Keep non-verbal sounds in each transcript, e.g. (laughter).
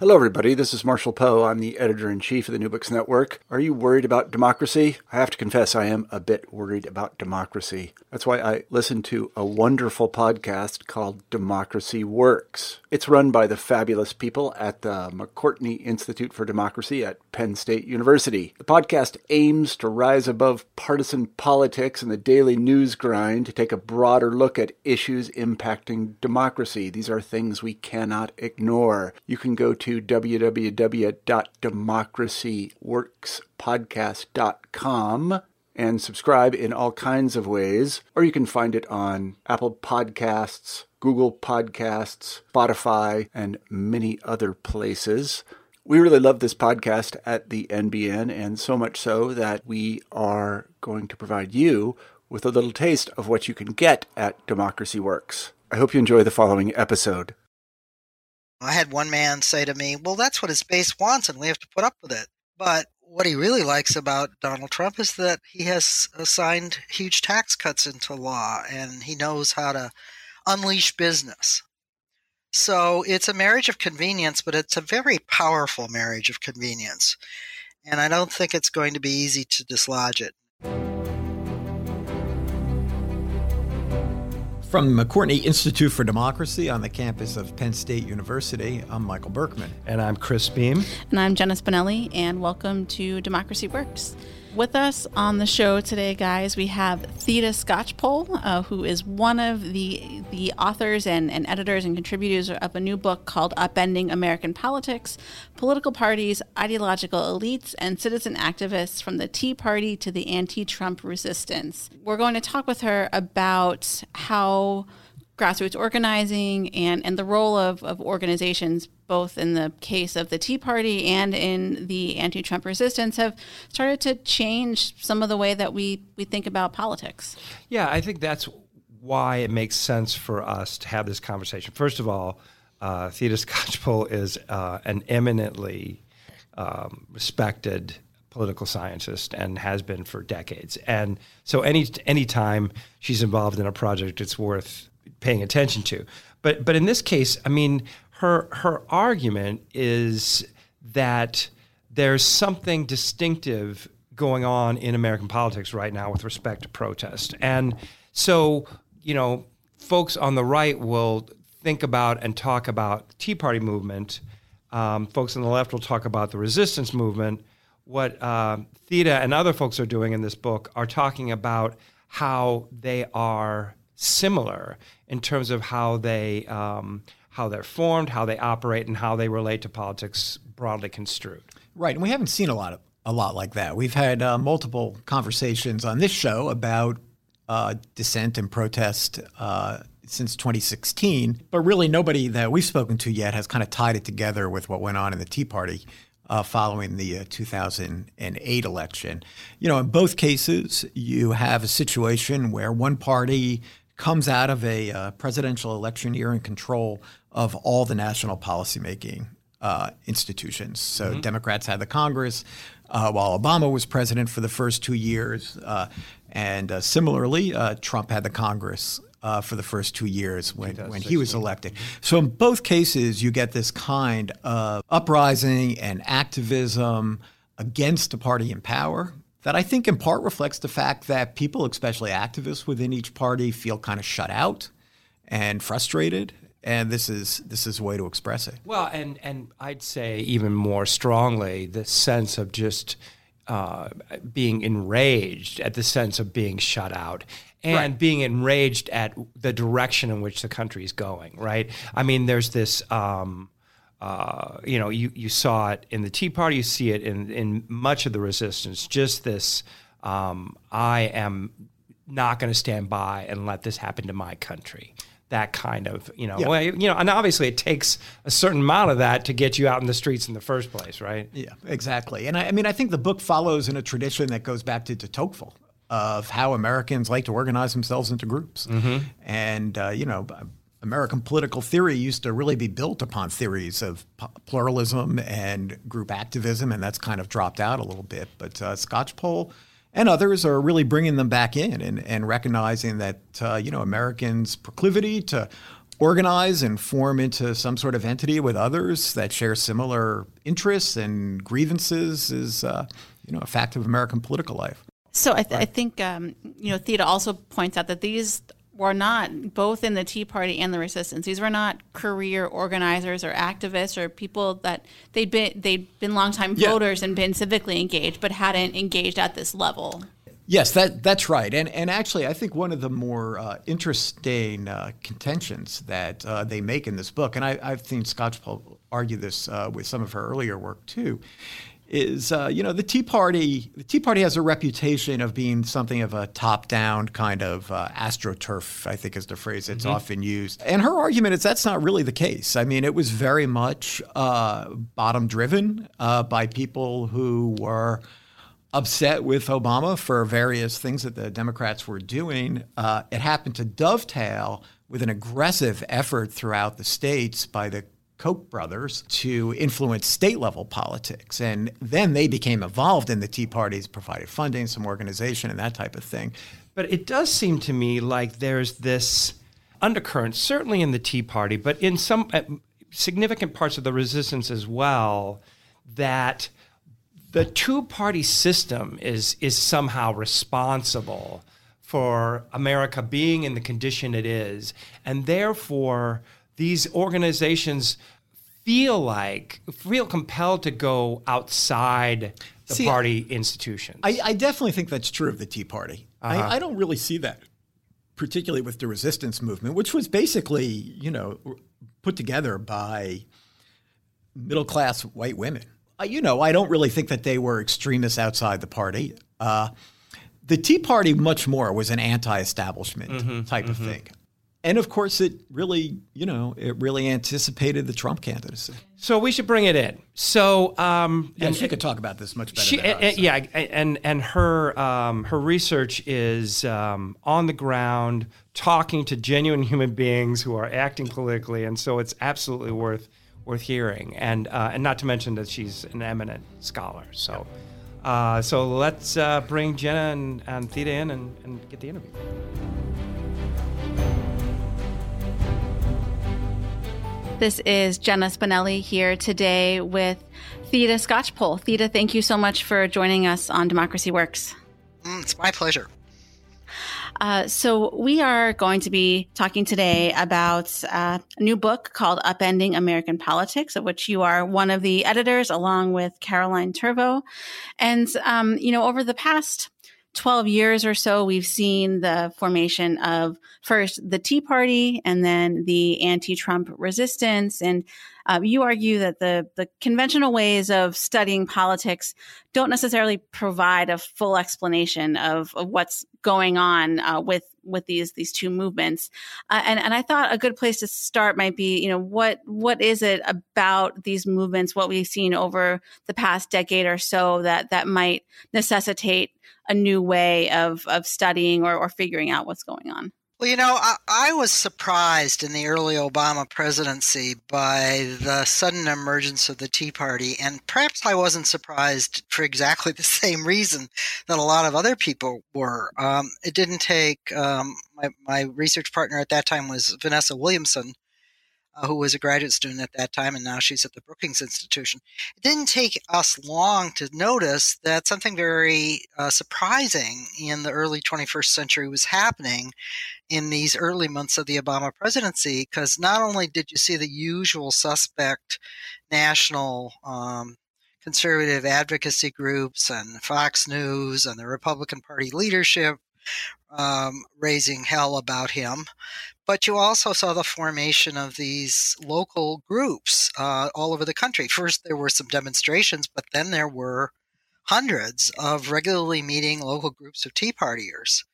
Hello, everybody. This is Marshall Poe. I'm the editor in chief of the New Books Network. Are you worried about democracy? I have to confess, I am a bit worried about democracy. That's why I listen to a wonderful podcast called Democracy Works. It's run by the fabulous people at the McCourtney Institute for Democracy at Penn State University. The podcast aims to rise above partisan politics and the daily news grind to take a broader look at issues impacting democracy. These are things we cannot ignore. You can go to www.democracyworkspodcast.com and subscribe in all kinds of ways, or you can find it on Apple Podcasts, Google Podcasts, Spotify, and many other places. We really love this podcast at the NBN, and so much so that we are going to provide you with a little taste of what you can get at Democracy Works. I hope you enjoy the following episode. I had one man say to me, Well, that's what his base wants, and we have to put up with it. But what he really likes about Donald Trump is that he has signed huge tax cuts into law and he knows how to unleash business. So it's a marriage of convenience, but it's a very powerful marriage of convenience. And I don't think it's going to be easy to dislodge it. From the McCourtney Institute for Democracy on the campus of Penn State University, I'm Michael Berkman. And I'm Chris Beem. And I'm Jenna Spinelle, and welcome to Democracy Works. With us on the show today, guys, we have Theda Skocpol, uh, who is one of the the authors and, and editors and contributors of a new book called Upending American Politics Political Parties, Ideological Elites, and Citizen Activists from the Tea Party to the Anti Trump Resistance. We're going to talk with her about how grassroots organizing and, and the role of, of organizations, both in the case of the Tea Party and in the anti Trump resistance, have started to change some of the way that we, we think about politics. Yeah, I think that's why it makes sense for us to have this conversation. First of all, uh, Theda Skocpol is uh, an eminently um, respected political scientist and has been for decades. And so any any time she's involved in a project, it's worth paying attention to. But but in this case, I mean, her her argument is that there's something distinctive going on in American politics right now with respect to protest. And so, you know, folks on the right will think about and talk about Tea Party movement. Um, folks on the left will talk about the resistance movement. What uh, Theda and other folks are doing in this book are talking about how they are similar in terms of how they um, how they're formed, how they operate, and how they relate to politics broadly construed. Right, and we haven't seen a lot of a lot like that. We've had uh, multiple conversations on this show about uh, dissent and protest uh, since 2016, but really nobody that we've spoken to yet has kind of tied it together with what went on in the Tea Party. Uh, following the uh, 2008 election. You know, in both cases, you have a situation where one party comes out of a uh, presidential election year in control of all the national policymaking uh, institutions. So mm-hmm. Democrats had the Congress uh, while Obama was president for the first two years. Uh, and uh, similarly, uh, Trump had the Congress for the first two years when, when he was elected. So in both cases, you get this kind of uprising and activism against a party in power that I think in part reflects the fact that people, especially activists within each party, feel kind of shut out and frustrated. And this is this is a way to express it. Well, and and I'd say even more strongly the sense of just uh, being enraged at the sense of being shut out and right. being enraged at the direction in which the country is going. Right. I mean, there's this. Um, uh, you know, you, you saw it in the Tea Party, you see it in, in much of the resistance, just this um, I am not going to stand by and let this happen to my country. That kind of, you know, yeah. well, you know, and obviously it takes a certain amount of that to get you out in the streets in the first place, right? Yeah, exactly. And I, I mean, I think the book follows in a tradition that goes back to de Tocqueville of how Americans like to organize themselves into groups. Mm-hmm. And, uh, you know, American political theory used to really be built upon theories of pluralism and group activism, and that's kind of dropped out a little bit. But uh, Skocpol and others are really bringing them back in and, and recognizing that uh, you know Americans' proclivity to organize and form into some sort of entity with others that share similar interests and grievances is, uh, you know, a fact of American political life. So I, th- right. I think um, you know Theda also points out that these were not both in the Tea Party and the Resistance. These were not career organizers or activists or people that they'd been they'd been longtime yeah. voters and been civically engaged, but hadn't engaged at this level. Yes, that that's right. And and actually, I think one of the more uh, interesting uh, contentions that uh, they make in this book, and I, have seen Skocpol argue this uh, with some of her earlier work too, is uh, you know the Tea Party. The Tea Party has a reputation of being something of a top-down kind of uh, astroturf. I think is the phrase that's mm-hmm. often used. And her argument is that's not really the case. I mean, it was very much uh, bottom-driven uh, by people who were upset with Obama for various things that the Democrats were doing. Uh, it happened to dovetail with an aggressive effort throughout the states by the Koch brothers to influence state level politics. And then they became involved in the Tea Parties, provided funding, some organization, and that type of thing. But it does seem to me like there's this undercurrent, certainly in the Tea Party, but in some uh, significant parts of the resistance as well, that the two party system is, is somehow responsible for America being in the condition it is. And therefore, these organizations feel like feel compelled to go outside the see, party institutions. I, I, definitely think that's true of the Tea Party. Uh-huh. I, I, don't really see that, particularly with the resistance movement, which was basically, you know, put together by middle class white women. Uh, you know, I don't really think that they were extremists outside the party. Uh, the Tea Party, much more, was an anti-establishment mm-hmm, type mm-hmm. of thing and of course, it really, you know, it really anticipated the Trump candidacy. So we should bring it in. So, um, yeah, and she could talk about this much better. She, us, so. Yeah, and and her um, her research is um, on the ground, talking to genuine human beings who are acting politically, and so it's absolutely worth worth hearing. And uh, and not to mention that she's an eminent scholar. So. Uh, so let's uh, bring Jenna and, and Theda in and, and get the interview. This is Jenna Spinelle here today with Theda Skocpol. Theda, thank you so much for joining us on Democracy Works. Mm, it's my pleasure. Uh, so, we are going to be talking today about uh, a new book called Upending American Politics, of which you are one of the editors, along with Caroline Tervo. And, um, you know, over the past 12 years or so, we've seen the formation of first the Tea Party and then the anti Trump resistance. And uh, you argue that the, the conventional ways of studying politics don't necessarily provide a full explanation of, of what's going on uh, with with these these two movements. Uh, and and I thought a good place to start might be, you know, what what is it about these movements, what we've seen over the past decade or so that that might necessitate a new way of of studying or, or figuring out what's going on. Well, you know, I, I, was surprised in the early Obama presidency by the sudden emergence of the Tea Party. And perhaps I wasn't surprised for exactly (laughs) the same reason that a lot of other people were. Um, it didn't take, um, my, my research partner at that time was Vanessa Williamson, uh, who was a graduate student at that time, and now she's at the Brookings Institution. It didn't take us long to notice that something very uh, surprising in the early 21st century was happening in these early months of the Obama presidency, because not only did you see the usual suspect national um, conservative advocacy groups and Fox News and the Republican Party leadership um, raising hell about him. But you also saw the formation of these local groups uh, all over the country. First, there were some demonstrations, but then there were hundreds of regularly meeting local groups of Tea Partiers.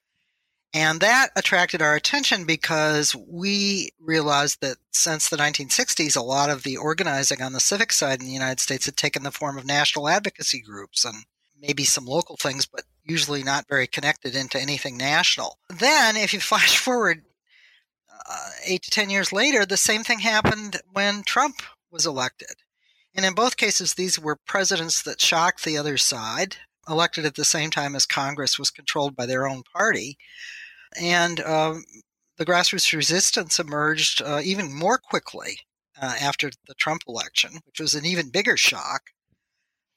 And that attracted our attention because we realized that since the 1960s, a lot of the organizing on the civic side in the United States had taken the form of national advocacy groups and maybe some local things, but usually not very connected into anything national. Then, if you (laughs) flash forward uh, eight to 10 years later, the same thing happened when Trump was elected. And in both cases, these were presidents that shocked the other side, elected at the same time as Congress was controlled by their own party. And um, the grassroots resistance emerged uh, even more quickly uh, after the Trump election, which was an even bigger shock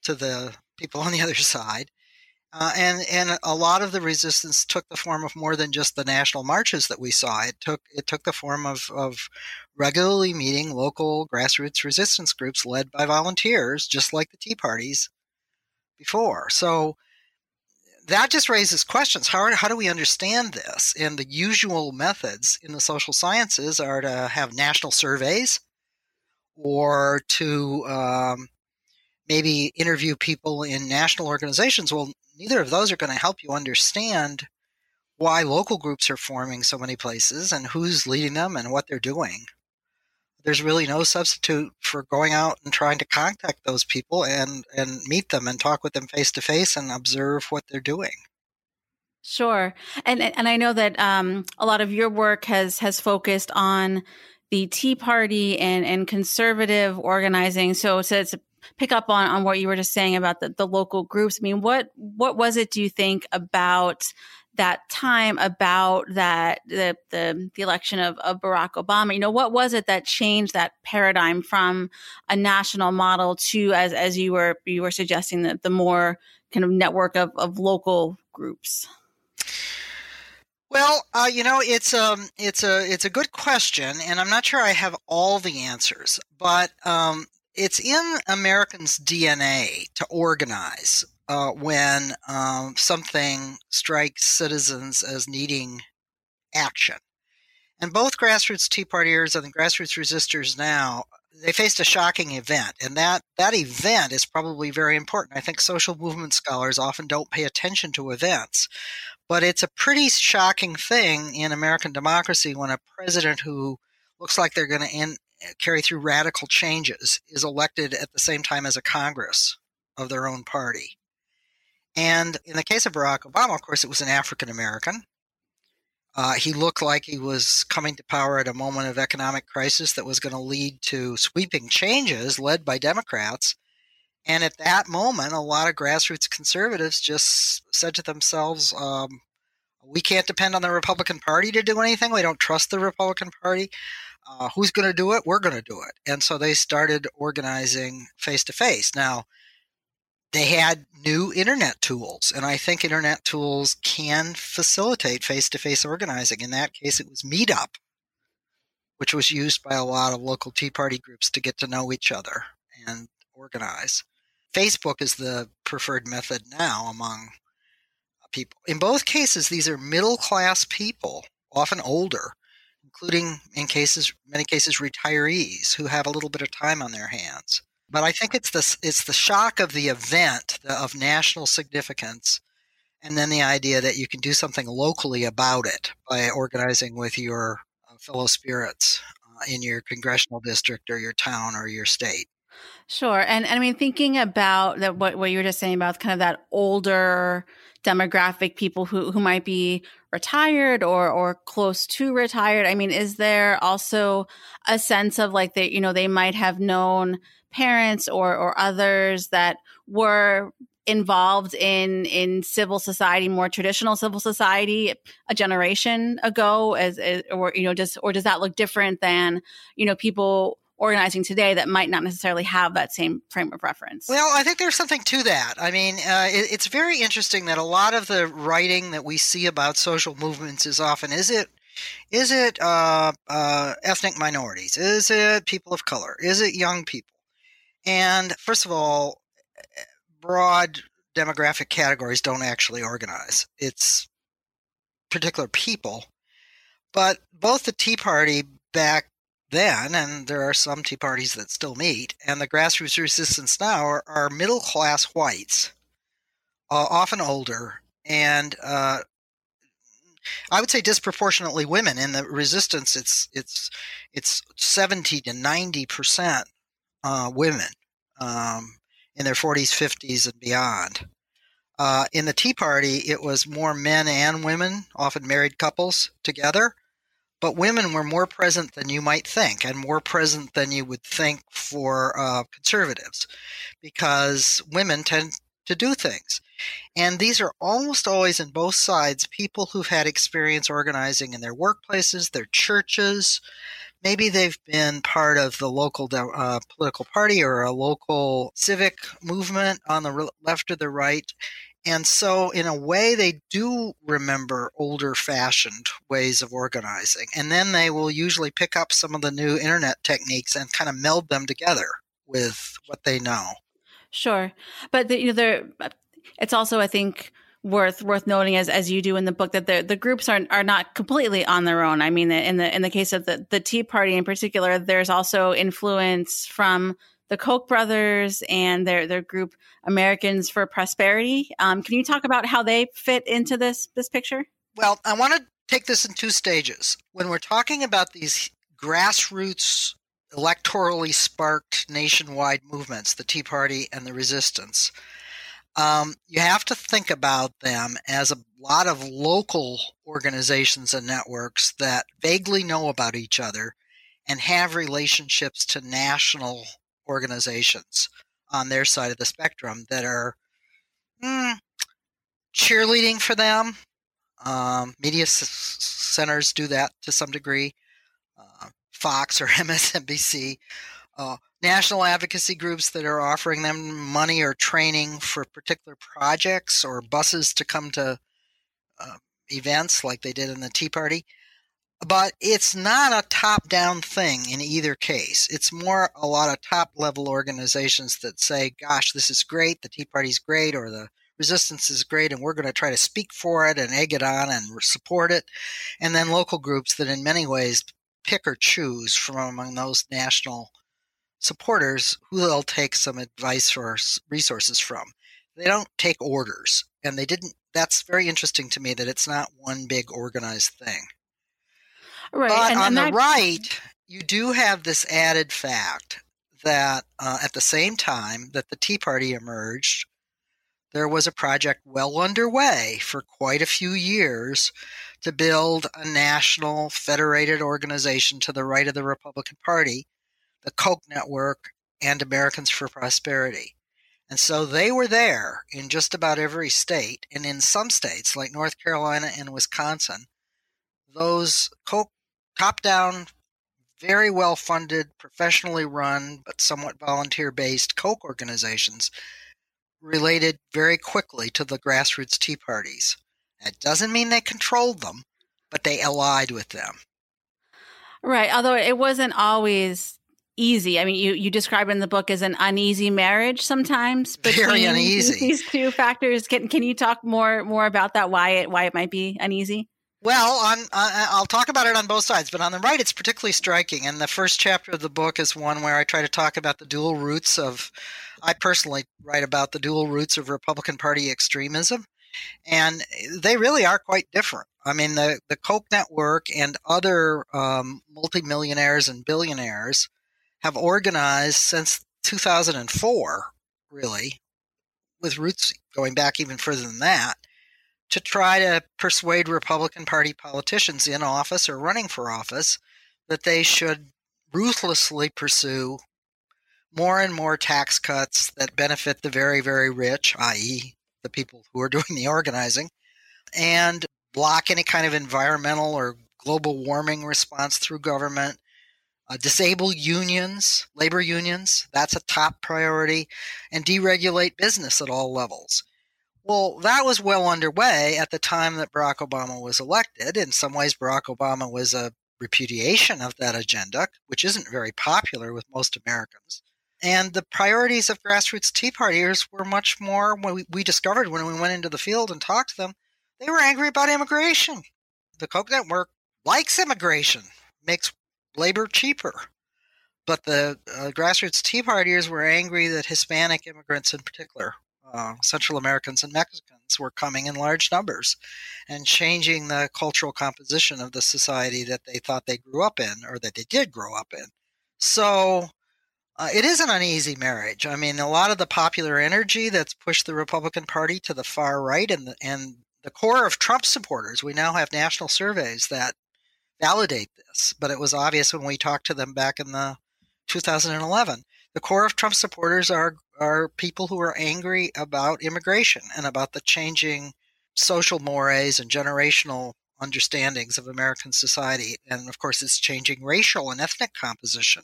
to the people on the (laughs) other side. Uh, and and a lot of the resistance took the form of more than just the national marches that we saw. It took it took the form of, of regularly meeting local grassroots resistance groups led by volunteers, just like the Tea Parties before. So that just raises questions. How, how do we understand this? And the usual methods in the social sciences are to have national surveys or to um, maybe interview people in national organizations. Well, neither of those are going to help you understand why local groups are forming so many places and who's leading them and what they're doing. There's really no substitute for going out and trying to contact those people and, and meet them and talk with them face to face and observe what they're doing. Sure, and and I know that um, a lot of your work has has focused on the Tea Party and and conservative organizing. So to, to pick up on, on what you were just saying about the, the local groups. I mean, what what was it do you think about that time about that the the, the election of, of Barack Obama? You know, what was it that changed that paradigm from a national model to as as you were you were suggesting that the more kind of network of, of local groups? Well, uh, you know, it's um, it's a it's a good question, and I'm not sure I have all the answers. But um, it's in Americans' DNA to organize uh, when um, something strikes citizens as needing action. And both grassroots Tea Partiers and the grassroots resistors now, they faced a shocking event. And that, that event is probably very important. I think social movement scholars often don't pay attention to events. But it's a pretty shocking thing in American democracy when a president who looks like they're going to carry through radical changes is elected at the same time as a Congress of their own party. And in the case of Barack Obama, of course, it was an African American. Uh, he looked like he was coming to power at a moment of economic crisis that was going to lead to sweeping changes led by Democrats. And at that moment, a lot of grassroots conservatives just said to themselves, um, we can't depend on the Republican Party to do anything. We don't trust the Republican Party uh, who's going to do it? We're going to do it. And so they started organizing face to face. Now, they had new internet tools, and I think internet tools can facilitate face to face organizing. In that case, it was Meetup, which was used by a lot of local Tea Party groups to get to know each other and organize. Facebook is the preferred method now among people. In both cases, these are middle class people, often older, including in cases, many cases, retirees who have a little bit of time on their hands. But I think it's the it's the shock of the event of national significance, and then the idea that you can do something locally about it by organizing with your uh, fellow spirits uh, in your congressional district or your town or your state. Sure, and, and I mean thinking about that, what what you were just saying about kind of that older demographic, people who who might be retired or or close to retired. I mean, is there also a sense of like that? You know, they might have known parents or or others that were involved in in civil society more traditional civil society a generation ago as, as or you know just or does that look different than you know people organizing today that might not necessarily have that same frame of reference. Well, I think there's something to that. I mean, uh, it, it's very interesting that a lot of the writing that we see about social movements is often is it is it uh, uh, ethnic minorities? Is it people of color? Is it young people? And first of all, broad demographic categories don't actually organize. It's particular people. But both the Tea Party back then, and there are some Tea Parties that still meet, and the grassroots resistance now are, are middle class whites, uh, often older, and uh, I would say disproportionately women. In the resistance, it's it's it's seventy to ninety percent uh, women um, in their forties, fifties, and beyond. Uh, in the Tea Party, it was more men and women, often married couples together. But women were more present than you might think, and more present than you would think for uh, conservatives, because women tend to do things. And these are almost always in both sides people who've had experience organizing in their workplaces, their churches. Maybe they've been part of the local uh, political party or a local civic movement on the left or the right. And so, in a way, they do remember older fashioned ways of organizing. And then they will usually pick up some of the new internet techniques and kind of meld them together with what they know. Sure. But the, you know, it's also, I think, worth worth noting as as you do in the book that the the groups are are not completely on their own. I mean, in the in the case of the the Tea Party in particular, there's also influence from the Koch brothers and their their group Americans for Prosperity. Um, can you talk about how they fit into this this picture? Well, I want to take this in two stages. When we're talking about these grassroots electorally sparked nationwide movements, the Tea Party and the Resistance, um, you have to think about them as a lot of local organizations and networks that vaguely know about each other and have relationships to national organizations on their side of the spectrum that are mm, cheerleading for them. Um, media s- centers do that to some degree. Uh, Fox or (laughs) MSNBC. Uh, national advocacy groups that are offering them money or training for particular projects or buses to come to uh, events like they did in the Tea Party. But it's not a top down thing in either case. It's more a lot of top level organizations that say, gosh, this is great, the Tea Party's great, or the resistance is great, and we're going to try to speak for it and egg it on and support it. And then local groups that, in many ways, pick or choose from among those national supporters who they'll take some advice or resources from. They don't take orders, and they didn't. That's very interesting to me that it's not one big organized thing. Right. But and, on and the that, right, you do have this added fact that uh, at the same time that the Tea Party emerged, there was a project well underway for quite a few years to build a national federated organization to the right of the Republican Party, the Koch Network, and Americans for Prosperity. And so they were there in just about every state. And in some states, like North Carolina and Wisconsin, those Koch top down, very well funded, professionally run, but somewhat volunteer based Koch organizations related very quickly to the grassroots Tea Parties. That doesn't mean they controlled them, but they allied with them. Right. Although it wasn't always easy. I mean, you, you describe in the book as an uneasy marriage sometimes (laughs) very uneasy. (laughs) these two factors. Can can you talk more more about that? Why it why it might be uneasy? Well, on, I'll talk about it on both sides, but on the right, it's particularly striking. And the first chapter of the book is one where I try to talk about the dual roots of. I personally write about the dual roots of Republican Party extremism, and they really are quite different. I mean, the the Koch network and other um, multimillionaires and billionaires have organized since 2004, really, with roots going back even further than that to try to persuade Republican Party politicians in office or running for office that they should ruthlessly pursue more and more tax cuts that benefit the very, very rich, i.e., the people who are (laughs) doing the organizing, and block any kind of environmental or global warming response through government. Uh, disable unions, labor unions, that's a top priority, and deregulate business at all levels. Well, that was well underway at the time that Barack Obama was elected. In some ways, Barack Obama was a repudiation of that agenda, which isn't very popular with most Americans. And the priorities of grassroots Tea Partiers were much more, we, we discovered when we went into the field and talked to them, they were angry about immigration. The Koch Network likes immigration, makes labor cheaper. But the uh, grassroots Tea Partiers were angry that Hispanic immigrants in particular uh, Central Americans and Mexicans were coming in large numbers and changing the cultural composition of the society that they thought they grew up in or that they did grow up in. So uh, it is an uneasy marriage. I mean, a lot of the popular energy that's pushed the Republican Party to the far right and the, and the core of Trump supporters, we now have national surveys that validate this, but it was obvious when we talked to them back in the 2011 the core of Trump supporters are are people who are angry about immigration and about the changing social mores and generational understandings of American society. And of course, it's changing racial and ethnic composition.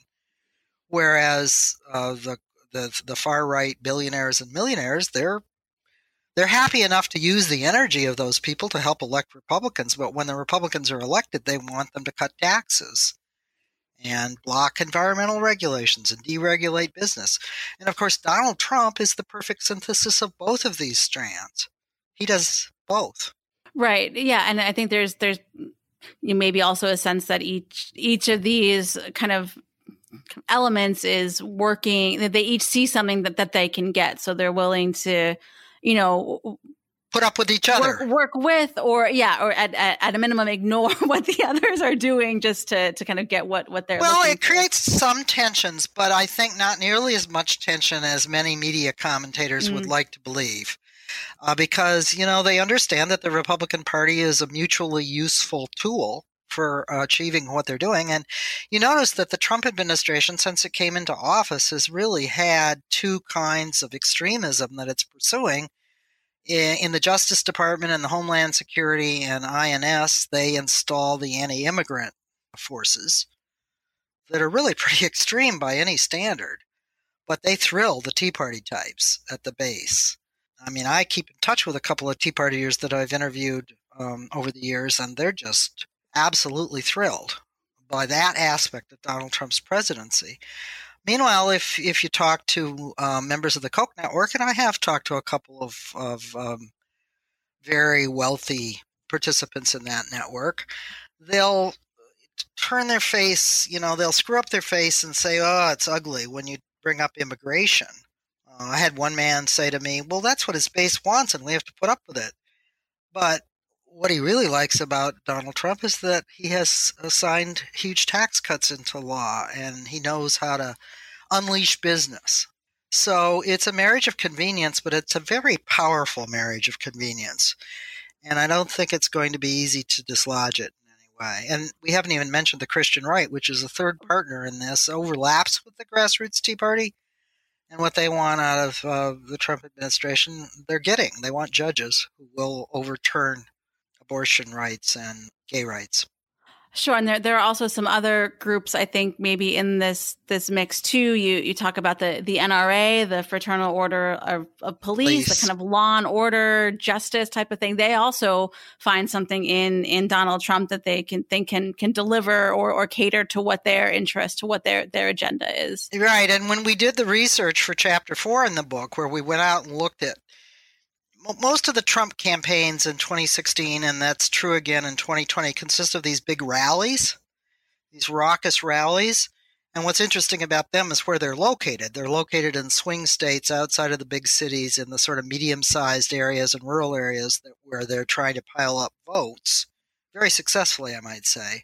Whereas uh, the, the the far right billionaires and millionaires, they're they're happy enough to use the energy of those people to help elect Republicans, but when the Republicans are elected, they want them to cut taxes and block environmental regulations and deregulate business. And of course, Donald Trump is the perfect synthesis of both of these strands. He does both. Right. Yeah, and I think there's there's maybe also a sense that each each of these kind of elements is working that they each see something that, that they can get so they're willing to you know put up with each other work, work with or yeah or at, at, at, a minimum ignore (laughs) what the others are doing just to to kind of get what what they're well it for. creates some tensions but i think not nearly as much tension as many media commentators mm. would like to believe uh, because you know they understand that the republican party is a mutually useful tool for uh, achieving what they're doing. And you notice that the Trump administration, since it came into office, has really had two kinds of extremism that it's pursuing. In the Justice Department and the Homeland Security and INS, they install the anti immigrant forces that are really (laughs) pretty extreme by any standard, but they thrill the Tea Party types at the base. I mean, I keep in touch with a couple of Tea Partiers that I've interviewed um, over the years, and they're just absolutely thrilled by that aspect of Donald Trump's presidency. Meanwhile, if if you talk to um, members of the Koch network, and I have talked to a couple of of um, very wealthy participants in that network, they'll turn their face, you know, they'll screw up their face and say, "Oh, it's ugly" when you bring up immigration. Uh, I had one man say to me, "Well, that's what his base wants, and we have to put up with it." But what he really likes about Donald Trump is that he has signed huge tax cuts into law and he knows how to unleash business. So it's a marriage of convenience, but it's a very powerful marriage of convenience. And I don't think it's going to be easy to dislodge it in any way. And we haven't even mentioned the Christian right, which is a third partner in this, overlaps with the grassroots Tea Party. And what they want out of uh, the Trump administration, they're getting. They want judges who will overturn abortion rights and gay rights. Sure, and there there are also some other groups I think maybe in this this mix too. You you talk about the the NRA, the Fraternal Order of, of Police, Police, the kind of law and order, justice type of thing. They also find something in in Donald Trump that they can think can can deliver or or cater to what their interest, to what their their agenda is. Right, and when we did the research for chapter four in the book, where we went out and looked at most of the Trump campaigns in 2016, and that's true again in 2020, consist of these big rallies, these raucous rallies. And what's interesting about them is where they're located. They're located in swing states outside of the big cities, in the sort of medium sized areas and rural areas that, where they're trying to pile up votes, very successfully, I might say.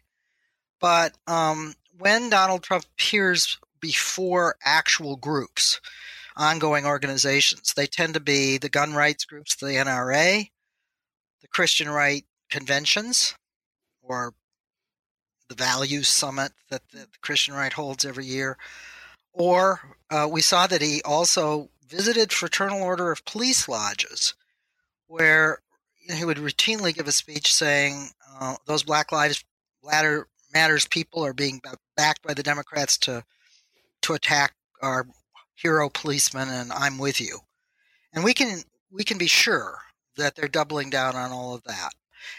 But um, when Donald Trump appears before actual groups, ongoing organizations. They tend to be the gun rights groups, the NRA, the Christian right conventions, or the values summit that the Christian right holds every year. Or uh, we saw that he also visited Fraternal Order of Police lodges, where he would routinely give a speech saying uh, those Black Lives Matter Matters people are being backed by the Democrats to to attack our hero policeman and I'm with you. And we can we can be sure that they're doubling down on all of that.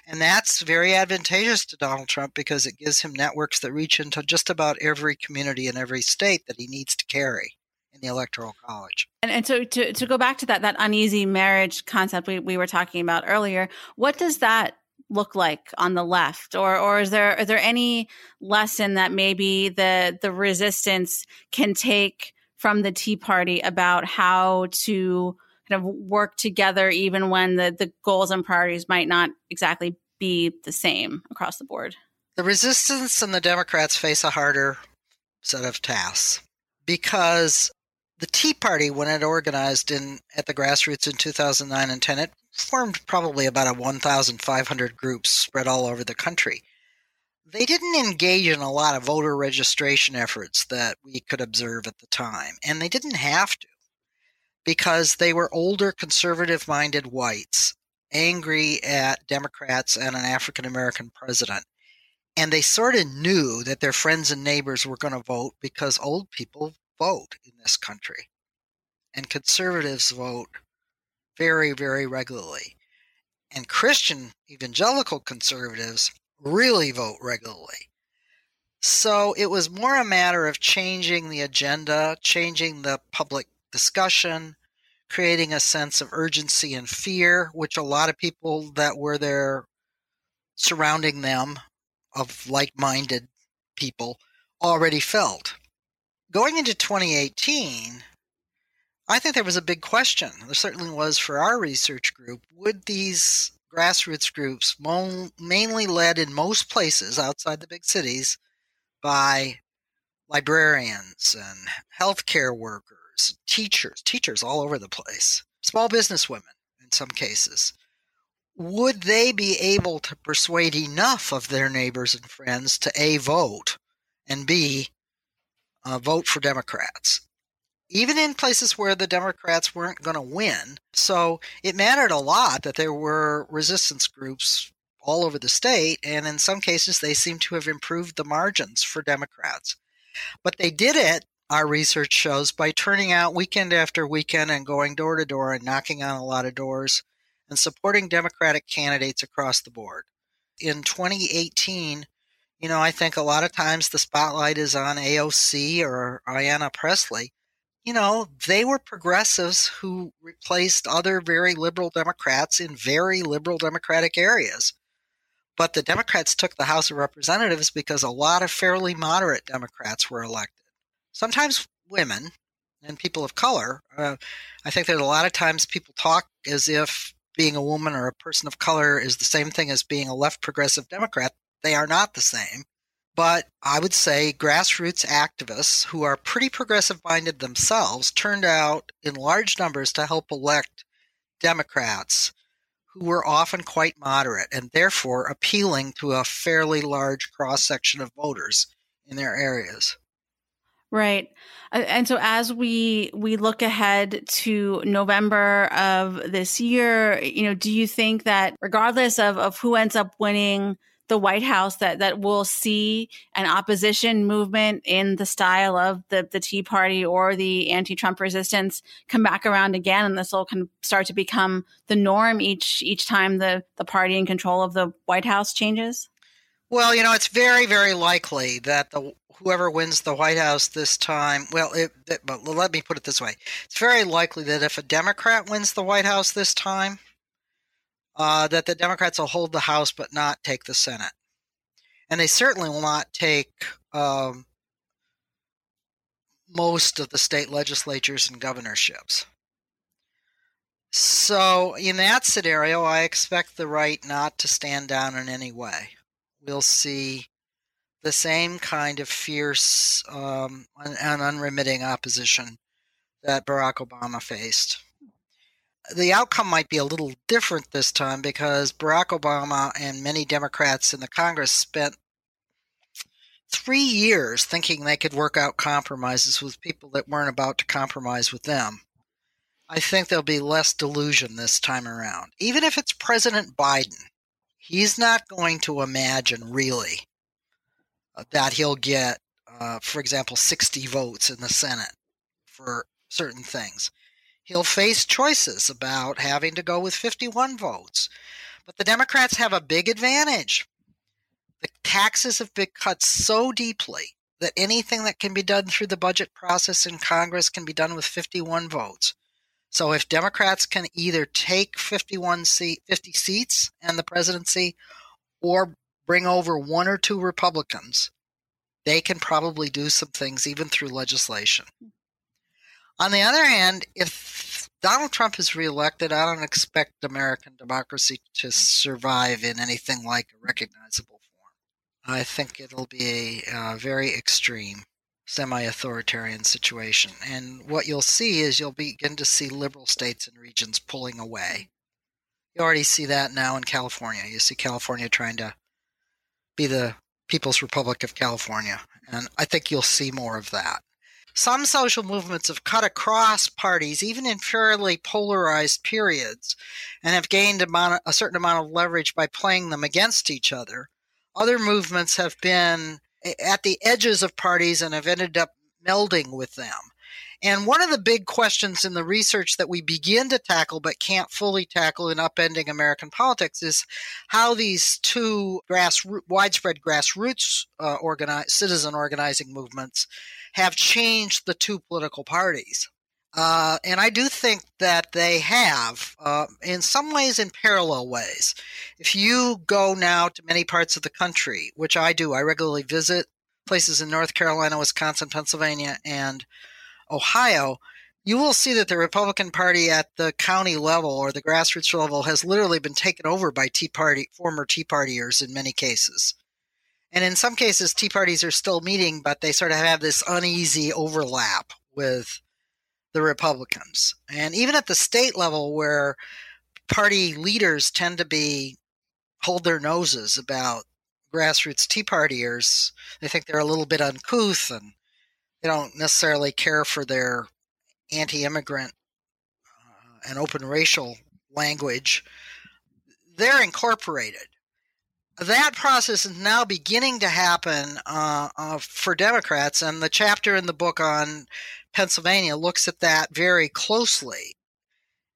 And that's very advantageous to Donald Trump because it gives him networks that reach into just about every community in every state that he needs to carry in the electoral college. And, and so to, to go back to that that uneasy marriage concept we, we were talking about earlier, what does that look like on the left or or is there is there any lesson that maybe the the resistance can take from the Tea Party about how to kind of work together, even when the, the goals and priorities might not exactly be the same across the board? The resistance and the Democrats face a harder set of tasks because the Tea Party, when it organized in at the grassroots in 2009 and 10, it formed probably about a 1,500 groups spread all over the country. They didn't engage in a lot of voter registration efforts that we could observe at the time, and they didn't have to because they were older conservative minded whites angry at Democrats and an African American president. And they sort of knew that their friends and neighbors were going to vote because old people vote in this country. And conservatives vote very, very regularly. And Christian evangelical conservatives really vote regularly. So it was more a matter of changing the agenda, changing the public discussion, creating a sense of urgency and fear, which a lot of people that were there surrounding them of like minded people already felt. Going into 2018, I think there was a big question. There certainly was for our research group. Would these grassroots groups, mainly led in most places outside the big cities by librarians and healthcare workers, teachers, teachers all over the place, small business women in some cases, would they be able to persuade enough of their neighbors and friends to A, vote, and B, uh, vote for Democrats? Even in places where the Democrats weren't going to win. So it mattered a lot that there were resistance groups all over the state, and in some cases, they seem to have improved the margins for Democrats. But they did it, our research shows, by turning out weekend after weekend and going door to door and knocking on a lot of doors and supporting Democratic candidates across the board. In 2018, you know, I think a lot of times the spotlight is on AOC or Ayanna Pressley. You know, they were progressives who replaced other very liberal Democrats in very liberal Democratic areas. But the Democrats took the House of Representatives because a lot of fairly moderate Democrats were elected. Sometimes women and people of color. Uh, I think that a lot of times people talk as if being a woman or a person of color is the same thing as being a left progressive Democrat. They are not the same. But I would say grassroots activists who are pretty progressive minded themselves turned out in large numbers to help elect Democrats who were often quite moderate and therefore appealing to a fairly large cross section of voters in their areas. Right. And so as we we look ahead to November of this year, you know, do you think that regardless of, of who ends up winning the White House that that we'll see an opposition movement in the style of the the Tea Party or the anti-Trump resistance come back around again, and this will can start to become the norm each each time the the party in control of the White House changes. Well, you know, it's very very likely that the whoever wins the White House this time, well, it, it, but let me put it this way: it's very likely that if a Democrat wins the White House this time, uh, that the Democrats will hold the House but not take the Senate, and they certainly will not take um, most of the state legislatures and governorships. So, in that scenario, I expect the right not to stand down in any way. We'll see the same kind of fierce um, and unremitting opposition that Barack Obama faced. The outcome might be a little different this time because Barack Obama and many Democrats in the Congress spent three years thinking they could work out compromises with people that weren't about to compromise with them. I think there'll be less delusion this time around. Even if it's President Biden, he's not going to imagine really that he'll get, uh, for example, 60 votes in the Senate for certain things. He'll face choices about having to go with 51 votes. But the Democrats have a big advantage. The taxes have been cut so deeply that anything that can be done through the budget process in Congress can be done with 51 votes. So if Democrats can either take 51 seat, 50 seats and the presidency or bring over one or two Republicans, they can probably do some things even through legislation. On the other hand, if Donald Trump is reelected, I don't expect American democracy to survive in anything like a recognizable form. I think it'll be a, a very extreme, semi authoritarian situation. And what you'll see is you'll begin to see liberal states and regions pulling away. You already see that now in California. You see California trying to be the People's Republic of California. And I think you'll see more of that. Some social movements have cut across parties, even in fairly polarized periods, and have gained a certain amount of leverage by playing them against each other. Other movements have been at the edges of parties and have ended up melding with them. And one of the big questions in the research that we begin to tackle but can't fully tackle in upending American politics is how these two grass widespread grassroots uh, organize, citizen organizing movements have changed the two political parties. Uh, and I do think that they have, uh, in some ways, in parallel ways. If you go now to many parts of the country, which I do, I regularly visit places in North Carolina, Wisconsin, Pennsylvania, and Ohio, you will see that the Republican Party at the county level or the grassroots level has literally been taken over by Tea Party former Tea Partiers in many cases. And in some cases, Tea Parties are still meeting, but they sort of have this uneasy overlap with the Republicans. And even at the state level, where party leaders tend to be hold their noses about grassroots Tea Partiers, they think they're a little bit uncouth and they don't necessarily care for their anti-immigrant uh, and open racial language they're incorporated that process is now beginning to happen uh, uh, for democrats and the chapter in the book on pennsylvania looks at that very closely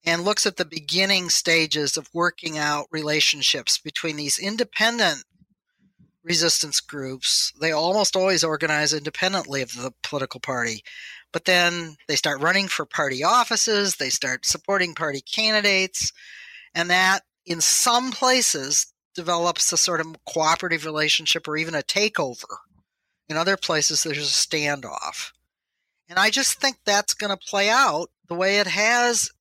and looks at the beginning stages of working out relationships between these independent resistance groups, they almost always organize independently of the political party. But then they start running for party offices, they start supporting party candidates, and that in some places develops a sort of cooperative relationship or even a takeover. In other places, there's a standoff. And I just think that's going to play out the way it has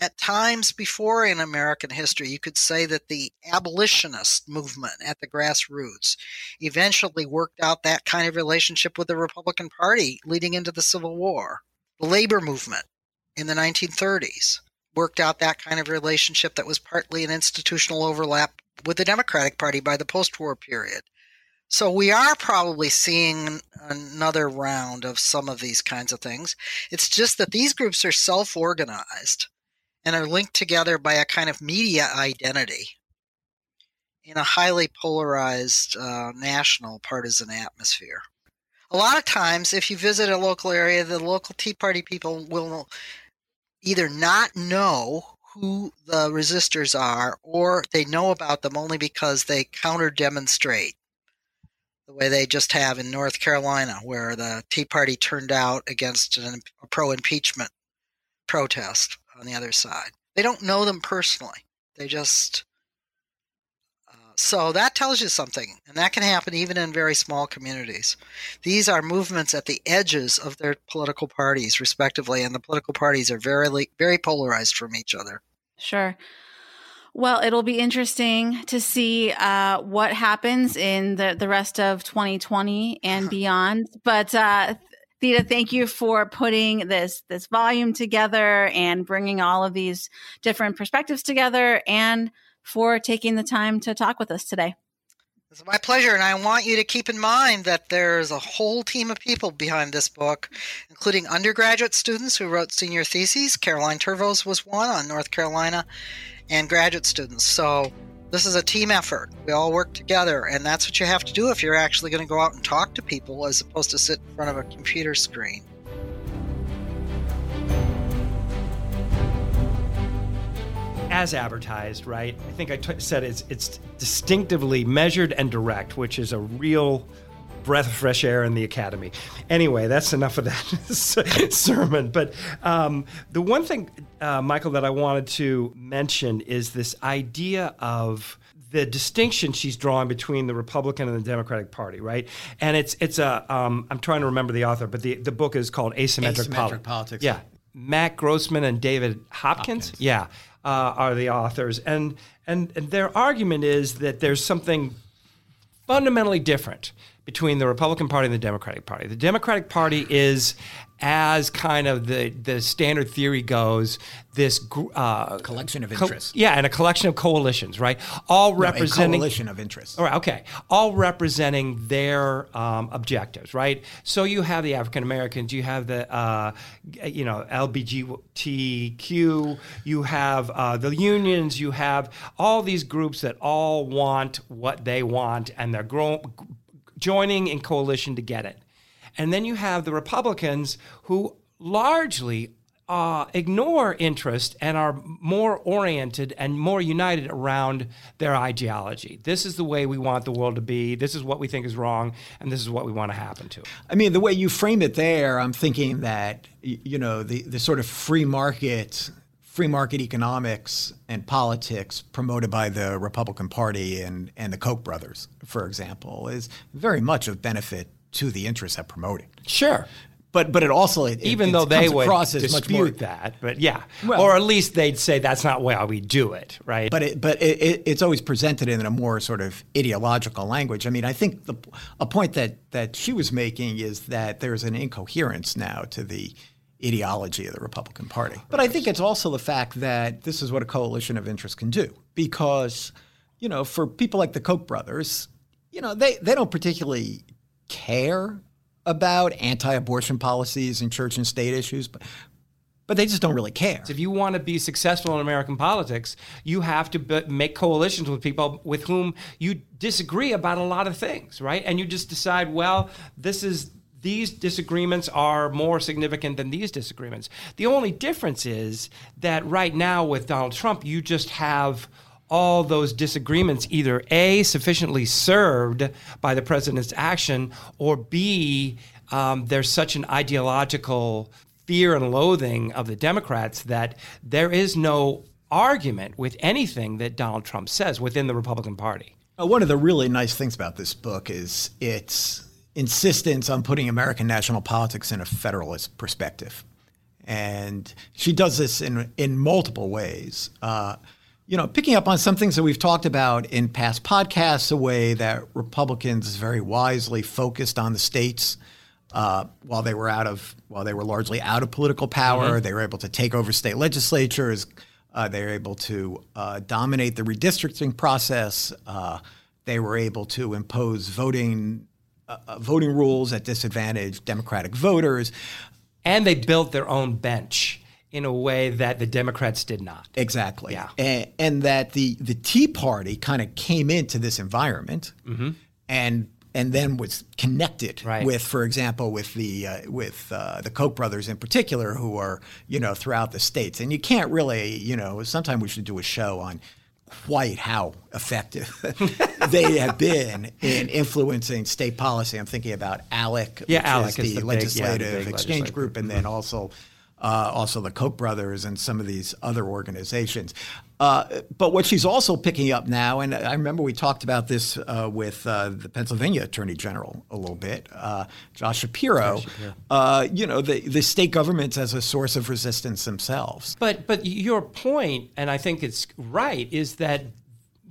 at times before in American history, you could say that the abolitionist movement at the grassroots eventually worked out that kind of relationship with the Republican Party leading into the Civil War. The labor movement in the 1930s worked out that kind of relationship that was partly an institutional overlap with the Democratic Party by the post war period. So we are probably seeing another round of some of these kinds of things. It's just that these groups are self organized and are linked together by a kind of media identity in a highly polarized uh, national partisan atmosphere. A lot of times, if you visit a local area, the local Tea Party people will either not know who the resistors are or they know about them only because they counter demonstrate the way they just have in North Carolina, where the Tea Party turned out against an, a pro impeachment protest on the other side. They don't know them personally. They just. So that tells you something, and that can happen even in very small communities. These are movements at the edges of their political parties, respectively, and the political parties are very, very polarized from each other. Sure. Well, it'll be interesting to see uh, what happens in the, the rest of 2020 and (laughs) beyond. But uh, Theda, thank you for putting this this volume together and bringing all of these different perspectives together, and for taking the time to talk with us today. It's my pleasure, and I want you to keep in mind that there's a whole team of people behind this book, including undergraduate students who wrote senior theses. Caroline Tervo was one on North Carolina, and graduate students. So this is a team effort. We all work together, and that's what you have to do if you're actually going to go out and talk to people as opposed to sit in front of a computer screen. As advertised, right? I think I t- said it's it's distinctively measured and direct, which is a real breath of fresh air in the academy. Anyway, that's enough of that (laughs) sermon. But um, the one thing, uh, Michael, that I wanted to mention is this idea of the distinction she's drawing between the Republican and the Democratic Party, right? And it's it's a um, I'm trying to remember the author, but the, the book is called Asymmetric, Asymmetric Politics. Yeah, Matt Grossmann and David Hopkins. Hopkins. Yeah, uh, are the authors, and, and and their argument is that there's something fundamentally different between the Republican Party and the Democratic Party. The Democratic Party is, as kind of the the standard theory goes, this uh, collection of interests. Co- yeah, and a collection of coalitions, right? All no, representing a coalition of interests. All right, okay, all representing their um, objectives, right? So you have the African Americans, you have the uh, you know LGBTQ, you have uh, the unions, you have all these groups that all want what they want, and they're growing joining in coalition to get it. And then you have the Republicans who largely uh, ignore interest and are more oriented and more united around their ideology. This is the way we want the world to be. This is what we think is wrong, and this is what we want to happen to. I mean, the way you frame it there, I'm thinking that you know the the sort of free market free market economics and politics promoted by the Republican Party and, and the Koch brothers, for example, is very much of benefit to the interests that promote it. Sure. But, but it also it, even it, though they would dispute more, that, but yeah, well, or at least they'd say that's not how we do it, right? But it, but it, it's always presented in a more sort of ideological language. I mean, I think the a point that that she was making is that there's an incoherence now to the ideology of the Republican Party. But I think it's also the fact that this is what a coalition of interest can do. Because, you know, for people like the Koch brothers, you know, they, they don't particularly care about anti-abortion policies and church and state issues, but but they just don't really care. If you want to be successful in American politics, you have to make coalitions with people with whom you disagree about a lot of things, right? And you just decide, well, this is these disagreements are more significant than these disagreements. The only difference is that right now with Donald Trump, you just have all those disagreements either A, sufficiently served by the president's action, or B, um, there's such an ideological fear and loathing of the Democrats that there is no argument with anything that Donald Trump says within the Republican Party. Uh, one of the really nice things about this book is it's insistence on putting American national politics in a federalist perspective. And she does this in, in multiple ways. Uh, you know, picking up on some things that we've talked about in past podcasts, a way that Republicans very wisely focused on the states uh, while they were out of while they were largely out of political power. Mm-hmm. They were able to take over state legislatures. Uh, they were able to uh, dominate the redistricting process. Uh, they were able to impose voting uh, uh, voting rules that disadvantage Democratic voters. And they built their own bench in a way that the Democrats did not. Exactly. Yeah. And, and that the, the Tea Party kind of came into this environment mm-hmm. and and then was connected right. with, for example, with the uh, with uh, the Koch brothers in particular, who are you know throughout the states. And you can't really, you know, sometime we should do a show on quite how effective (laughs) they have been in influencing state policy. I'm thinking about ALEC, yeah, which ALEC is the, is the legislative big, yeah, the exchange legislative. group, and then mm-hmm. also uh, also the Koch brothers and some of these other organizations. Uh, but what she's also picking up now, and I remember we talked about this uh, with uh, the Pennsylvania Attorney General a little bit, uh, Josh Shapiro. Josh Shapiro. Uh, you know, the, the state governments as a source of resistance themselves. But but your point, and I think it's right, is that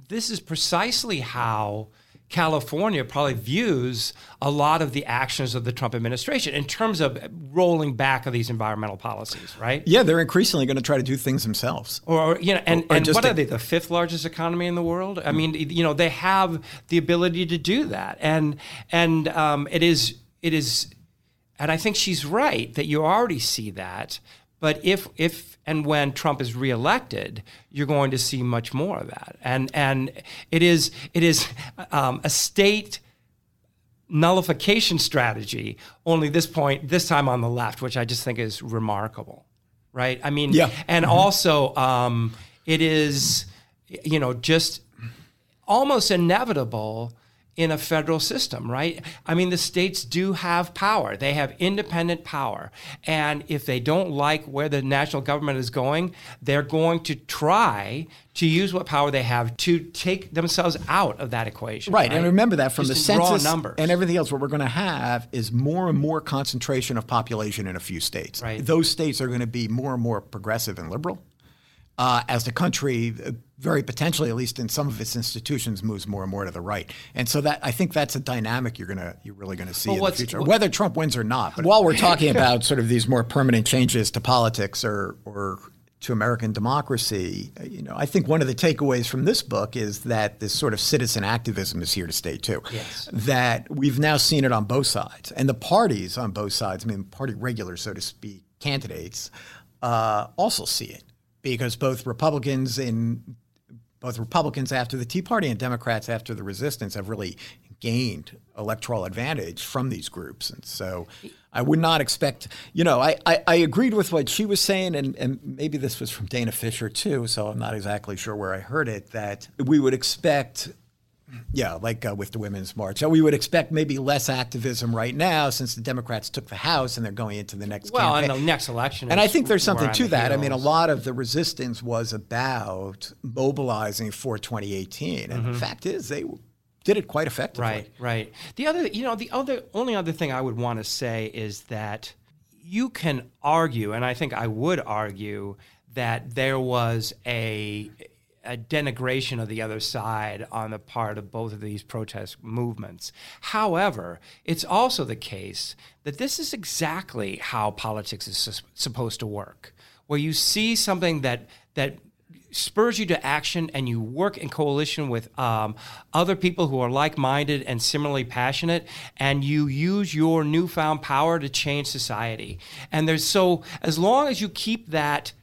this is precisely how California probably views a lot of the actions of the Trump administration in terms of rolling back of these environmental policies, right? Yeah, they're increasingly going to try to do things themselves. Or you know, and, or, or and what a, are they? The fifth largest economy in the world? I mean, you know, they have the ability to do that, and and um, it is it is, and I think she's right that you already see that. But if if and when Trump is reelected, you're going to see much more of that. And and it is it is um, a state nullification strategy. Only this point, this time on the left, which I just think is remarkable, right? I mean, yeah. and mm-hmm. also um, it is, you know, just almost inevitable in a federal system, right? I mean, the states do have power. They have independent power. And if they don't like where the national government is going, they're going to try to use what power they have to take themselves out of that equation. Right. right? And remember that from Just the census numbers. and everything else, what we're going to have is more and more concentration of population in a few states. Right. Those states are going to be more and more progressive and liberal uh, as the country uh, very potentially, at least in some of its institutions, moves more and more to the right. And so that I think that's a dynamic you're gonna you're really going to see well, in the future, whether Trump wins or not. But while we're (laughs) talking about sort of these more permanent changes to politics or or to American democracy, you know, I think one of the takeaways from this book is that this sort of citizen activism is here to stay too. Yes. That we've now seen it on both sides, and the parties on both sides. I mean, party regulars, so to speak, candidates uh, also see it because both Republicans in both Republicans after the Tea Party and Democrats after the resistance have really gained electoral advantage from these groups. And so I would not expect, you know, I, I, I, agreed with what she was saying, and, and maybe this was from Dana Fisher too, so I'm not exactly sure where I heard it, that we would expect yeah, like uh, with the Women's March. So we would expect maybe less activism right now since the Democrats took the House and they're going into the next well, campaign. and the next election. And I think there's something to that. Heels. I mean, a lot of the resistance was about mobilizing for 2018. And mm-hmm. the fact is, they did it quite effectively. Right, right. The other, you know, the other only other thing I would want to say is that you can argue, and I think I would argue that there was a a denigration of the other side on the part of both of these protest movements. However, it's also the case that this is exactly how politics is supposed to work, where you see something that that spurs you to action and you work in coalition with um, other people who are like-minded and similarly passionate and you use your newfound power to change society and there's so as long as you keep that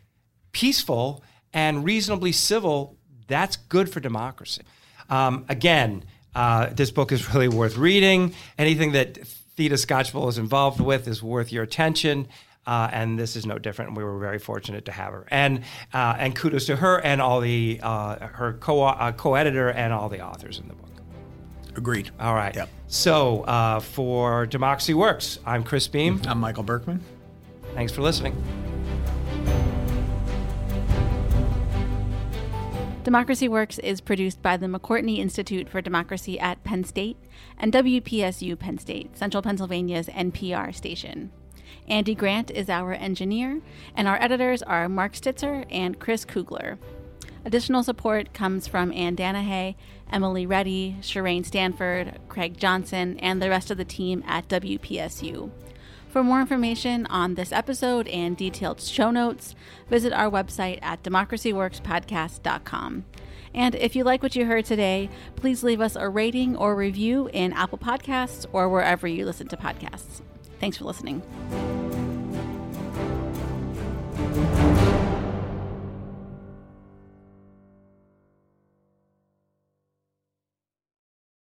peaceful and reasonably civil, that's good for democracy. Um, again, uh, this book is really worth reading. Anything that Theda Skocpol is involved with is worth your attention. Uh, and this is no different. We were very fortunate to have her, and uh, and kudos to her and all the uh, her co uh, co-editor and all the authors in the book. Agreed. All right. Yep. So uh, for Democracy Works, I'm Chris Beem. I'm Michael Berkman. Thanks for listening. Democracy Works is produced by the McCourtney Institute for Democracy at Penn State and WPSU Penn State, Central Pennsylvania's NPR station. Andy Grant is our engineer, and our editors are Mark Stitzer and Chris Kugler. Additional support comes from Ann Danahay, Emily Reddy, Shireen Stanford, Craig Johnson, and the rest of the team at WPSU. For more information on this episode and detailed show notes, visit our website at democracyworkspodcast.com. And if you like what you heard today, please leave us a rating or review in Apple Podcasts or wherever you listen to podcasts. Thanks for listening.